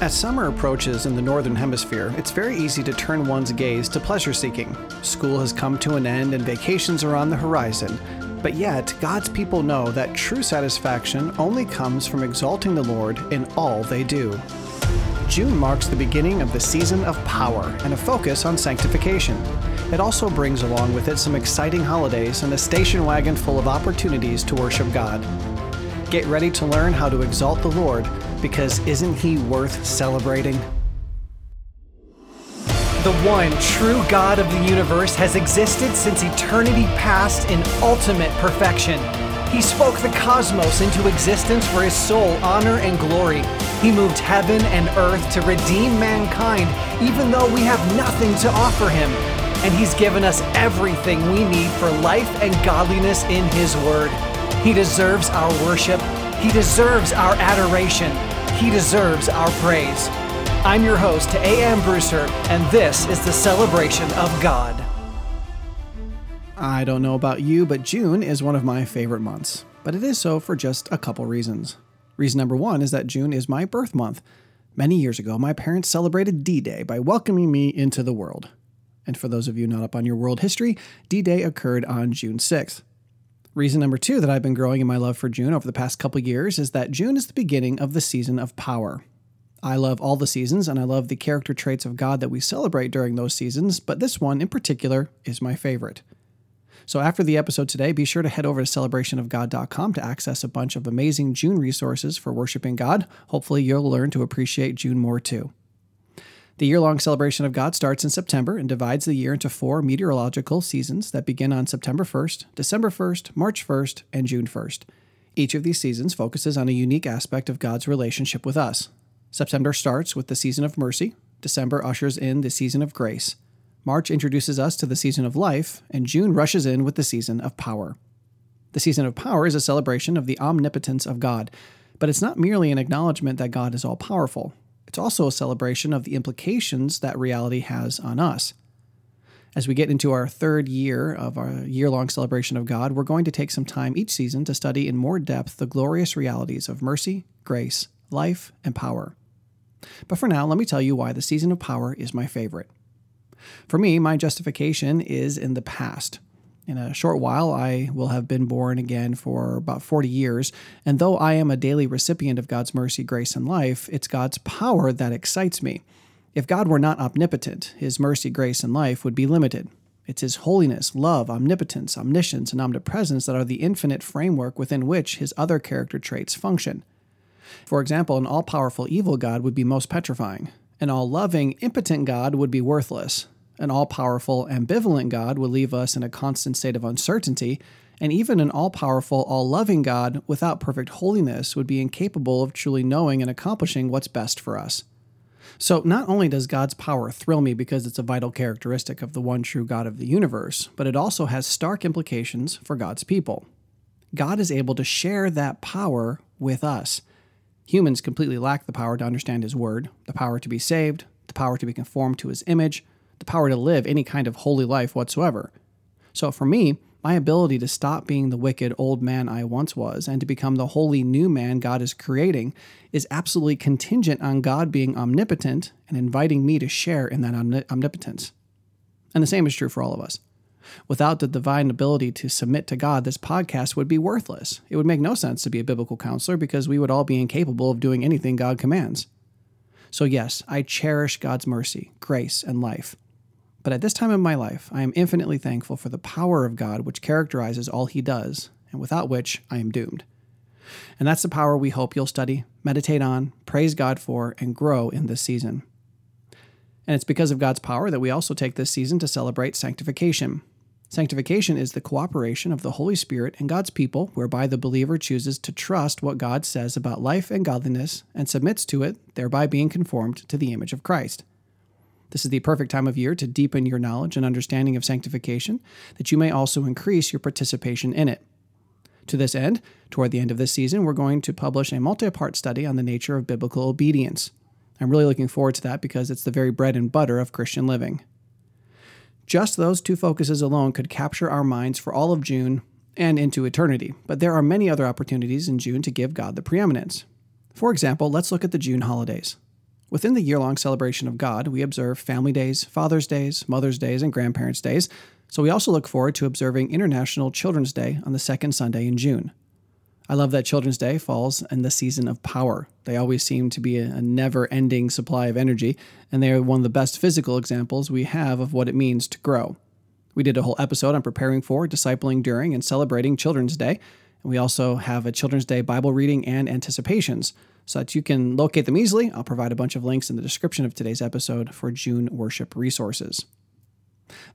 As summer approaches in the Northern Hemisphere, it's very easy to turn one's gaze to pleasure seeking. School has come to an end and vacations are on the horizon. But yet, God's people know that true satisfaction only comes from exalting the Lord in all they do. June marks the beginning of the season of power and a focus on sanctification. It also brings along with it some exciting holidays and a station wagon full of opportunities to worship God. Get ready to learn how to exalt the Lord because isn't He worth celebrating? The one true God of the universe has existed since eternity past in ultimate perfection. He spoke the cosmos into existence for his sole honor and glory. He moved heaven and earth to redeem mankind, even though we have nothing to offer him. And he's given us everything we need for life and godliness in his word. He deserves our worship. He deserves our adoration. He deserves our praise. I'm your host, A.M. Brewster, and this is the celebration of God. I don't know about you, but June is one of my favorite months. But it is so for just a couple reasons. Reason number one is that June is my birth month. Many years ago, my parents celebrated D Day by welcoming me into the world. And for those of you not up on your world history, D Day occurred on June 6th. Reason number two that I've been growing in my love for June over the past couple years is that June is the beginning of the season of power. I love all the seasons and I love the character traits of God that we celebrate during those seasons, but this one in particular is my favorite. So after the episode today, be sure to head over to celebrationofgod.com to access a bunch of amazing June resources for worshiping God. Hopefully, you'll learn to appreciate June more too. The year long celebration of God starts in September and divides the year into four meteorological seasons that begin on September 1st, December 1st, March 1st, and June 1st. Each of these seasons focuses on a unique aspect of God's relationship with us. September starts with the season of mercy, December ushers in the season of grace, March introduces us to the season of life, and June rushes in with the season of power. The season of power is a celebration of the omnipotence of God, but it's not merely an acknowledgement that God is all powerful. It's also a celebration of the implications that reality has on us. As we get into our third year of our year long celebration of God, we're going to take some time each season to study in more depth the glorious realities of mercy, grace, life, and power. But for now, let me tell you why the season of power is my favorite. For me, my justification is in the past. In a short while, I will have been born again for about 40 years, and though I am a daily recipient of God's mercy, grace, and life, it's God's power that excites me. If God were not omnipotent, His mercy, grace, and life would be limited. It's His holiness, love, omnipotence, omniscience, and omnipresence that are the infinite framework within which His other character traits function. For example, an all powerful evil God would be most petrifying. An all loving, impotent God would be worthless. An all powerful, ambivalent God would leave us in a constant state of uncertainty, and even an all powerful, all loving God without perfect holiness would be incapable of truly knowing and accomplishing what's best for us. So, not only does God's power thrill me because it's a vital characteristic of the one true God of the universe, but it also has stark implications for God's people. God is able to share that power with us. Humans completely lack the power to understand His word, the power to be saved, the power to be conformed to His image, the power to live any kind of holy life whatsoever. So for me, my ability to stop being the wicked old man I once was and to become the holy new man God is creating is absolutely contingent on God being omnipotent and inviting me to share in that omnipotence. And the same is true for all of us. Without the divine ability to submit to God, this podcast would be worthless. It would make no sense to be a biblical counselor because we would all be incapable of doing anything God commands. So, yes, I cherish God's mercy, grace, and life. But at this time in my life, I am infinitely thankful for the power of God which characterizes all he does, and without which I am doomed. And that's the power we hope you'll study, meditate on, praise God for, and grow in this season. And it's because of God's power that we also take this season to celebrate sanctification. Sanctification is the cooperation of the Holy Spirit and God's people, whereby the believer chooses to trust what God says about life and godliness and submits to it, thereby being conformed to the image of Christ. This is the perfect time of year to deepen your knowledge and understanding of sanctification, that you may also increase your participation in it. To this end, toward the end of this season, we're going to publish a multi part study on the nature of biblical obedience. I'm really looking forward to that because it's the very bread and butter of Christian living. Just those two focuses alone could capture our minds for all of June and into eternity, but there are many other opportunities in June to give God the preeminence. For example, let's look at the June holidays. Within the year long celebration of God, we observe Family Days, Father's Days, Mother's Days, and Grandparents' Days, so we also look forward to observing International Children's Day on the second Sunday in June. I love that Children's Day falls in the season of power. They always seem to be a never ending supply of energy, and they are one of the best physical examples we have of what it means to grow. We did a whole episode on preparing for, discipling during, and celebrating Children's Day. And we also have a Children's Day Bible reading and anticipations so that you can locate them easily. I'll provide a bunch of links in the description of today's episode for June worship resources.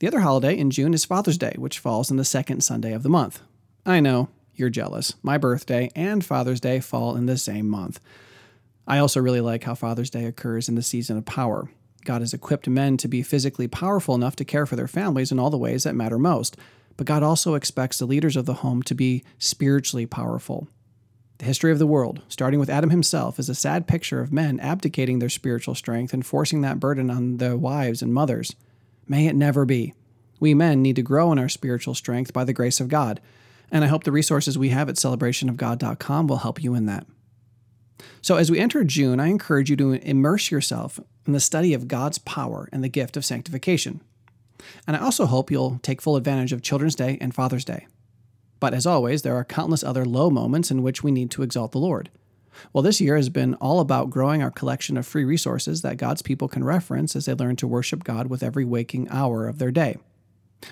The other holiday in June is Father's Day, which falls on the second Sunday of the month. I know, you're jealous. My birthday and Father's Day fall in the same month. I also really like how Father's Day occurs in the season of power. God has equipped men to be physically powerful enough to care for their families in all the ways that matter most, but God also expects the leaders of the home to be spiritually powerful. The history of the world, starting with Adam himself, is a sad picture of men abdicating their spiritual strength and forcing that burden on their wives and mothers. May it never be. We men need to grow in our spiritual strength by the grace of God, and I hope the resources we have at celebrationofgod.com will help you in that. So, as we enter June, I encourage you to immerse yourself in the study of God's power and the gift of sanctification. And I also hope you'll take full advantage of Children's Day and Father's Day. But as always, there are countless other low moments in which we need to exalt the Lord. Well, this year has been all about growing our collection of free resources that God's people can reference as they learn to worship God with every waking hour of their day.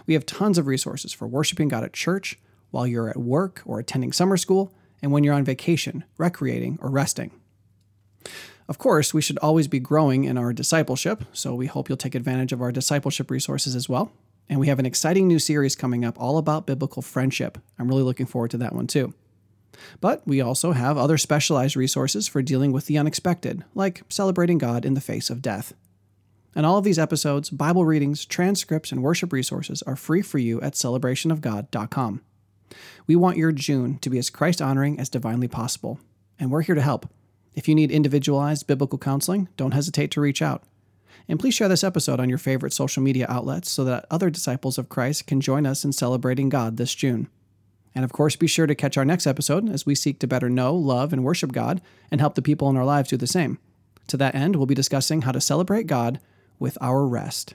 We have tons of resources for worshiping God at church, while you're at work or attending summer school, and when you're on vacation, recreating, or resting. Of course, we should always be growing in our discipleship, so we hope you'll take advantage of our discipleship resources as well. And we have an exciting new series coming up all about biblical friendship. I'm really looking forward to that one too. But we also have other specialized resources for dealing with the unexpected, like celebrating God in the face of death. And all of these episodes, Bible readings, transcripts, and worship resources are free for you at celebrationofgod.com. We want your June to be as Christ honoring as divinely possible, and we're here to help. If you need individualized biblical counseling, don't hesitate to reach out. And please share this episode on your favorite social media outlets so that other disciples of Christ can join us in celebrating God this June. And of course, be sure to catch our next episode as we seek to better know, love, and worship God and help the people in our lives do the same. To that end, we'll be discussing how to celebrate God with our rest.